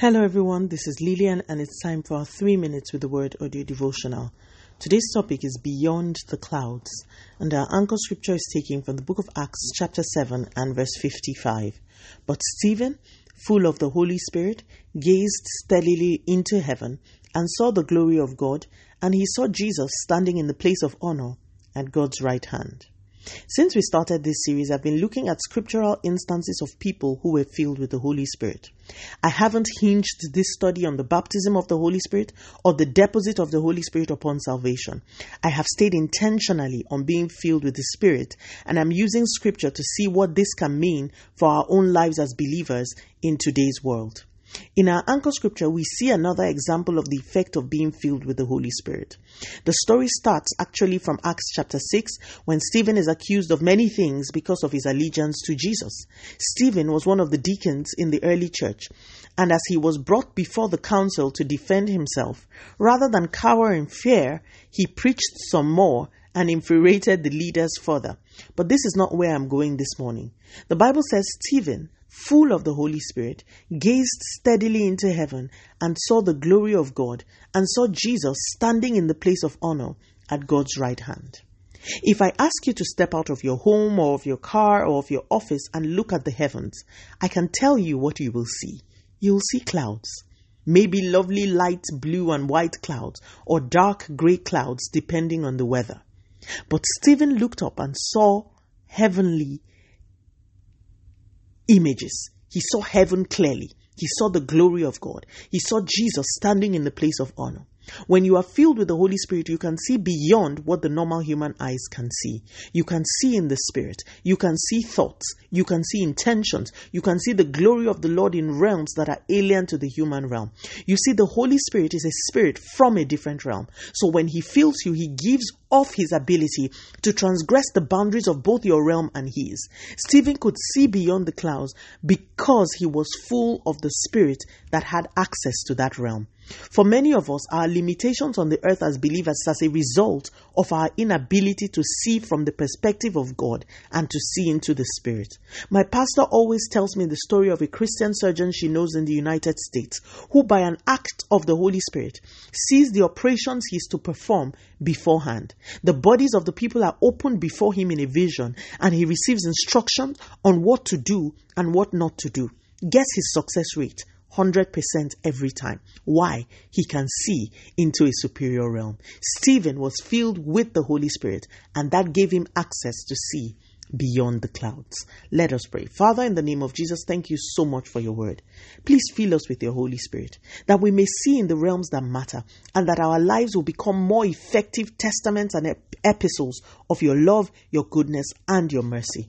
Hello, everyone. This is Lillian, and it's time for our three minutes with the word audio devotional. Today's topic is Beyond the Clouds, and our anchor scripture is taken from the book of Acts, chapter 7, and verse 55. But Stephen, full of the Holy Spirit, gazed steadily into heaven and saw the glory of God, and he saw Jesus standing in the place of honor at God's right hand. Since we started this series, I've been looking at scriptural instances of people who were filled with the Holy Spirit. I haven't hinged this study on the baptism of the Holy Spirit or the deposit of the Holy Spirit upon salvation. I have stayed intentionally on being filled with the Spirit, and I'm using scripture to see what this can mean for our own lives as believers in today's world. In our anchor scripture, we see another example of the effect of being filled with the Holy Spirit. The story starts actually from Acts chapter 6 when Stephen is accused of many things because of his allegiance to Jesus. Stephen was one of the deacons in the early church, and as he was brought before the council to defend himself, rather than cower in fear, he preached some more and infuriated the leaders further. But this is not where I'm going this morning. The Bible says Stephen, full of the Holy Spirit, gazed steadily into heaven and saw the glory of God and saw Jesus standing in the place of honor at God's right hand. If I ask you to step out of your home or of your car or of your office and look at the heavens, I can tell you what you will see. You will see clouds. Maybe lovely light blue and white clouds or dark gray clouds depending on the weather. But Stephen looked up and saw heavenly images. He saw heaven clearly. He saw the glory of God. He saw Jesus standing in the place of honor. When you are filled with the Holy Spirit, you can see beyond what the normal human eyes can see. You can see in the Spirit. You can see thoughts. You can see intentions. You can see the glory of the Lord in realms that are alien to the human realm. You see, the Holy Spirit is a spirit from a different realm. So when He fills you, He gives off His ability to transgress the boundaries of both your realm and His. Stephen could see beyond the clouds because he was full of the Spirit that had access to that realm. For many of us, our limitations on the earth as believers as a result of our inability to see from the perspective of God and to see into the Spirit. My pastor always tells me the story of a Christian surgeon she knows in the United States who, by an act of the Holy Spirit, sees the operations he is to perform beforehand. The bodies of the people are opened before him in a vision, and he receives instructions on what to do and what not to do. Guess his success rate 100% every time. Why? He can see into a superior realm. Stephen was filled with the Holy Spirit, and that gave him access to see beyond the clouds. Let us pray. Father, in the name of Jesus, thank you so much for your word. Please fill us with your Holy Spirit, that we may see in the realms that matter, and that our lives will become more effective testaments and epistles of your love, your goodness, and your mercy.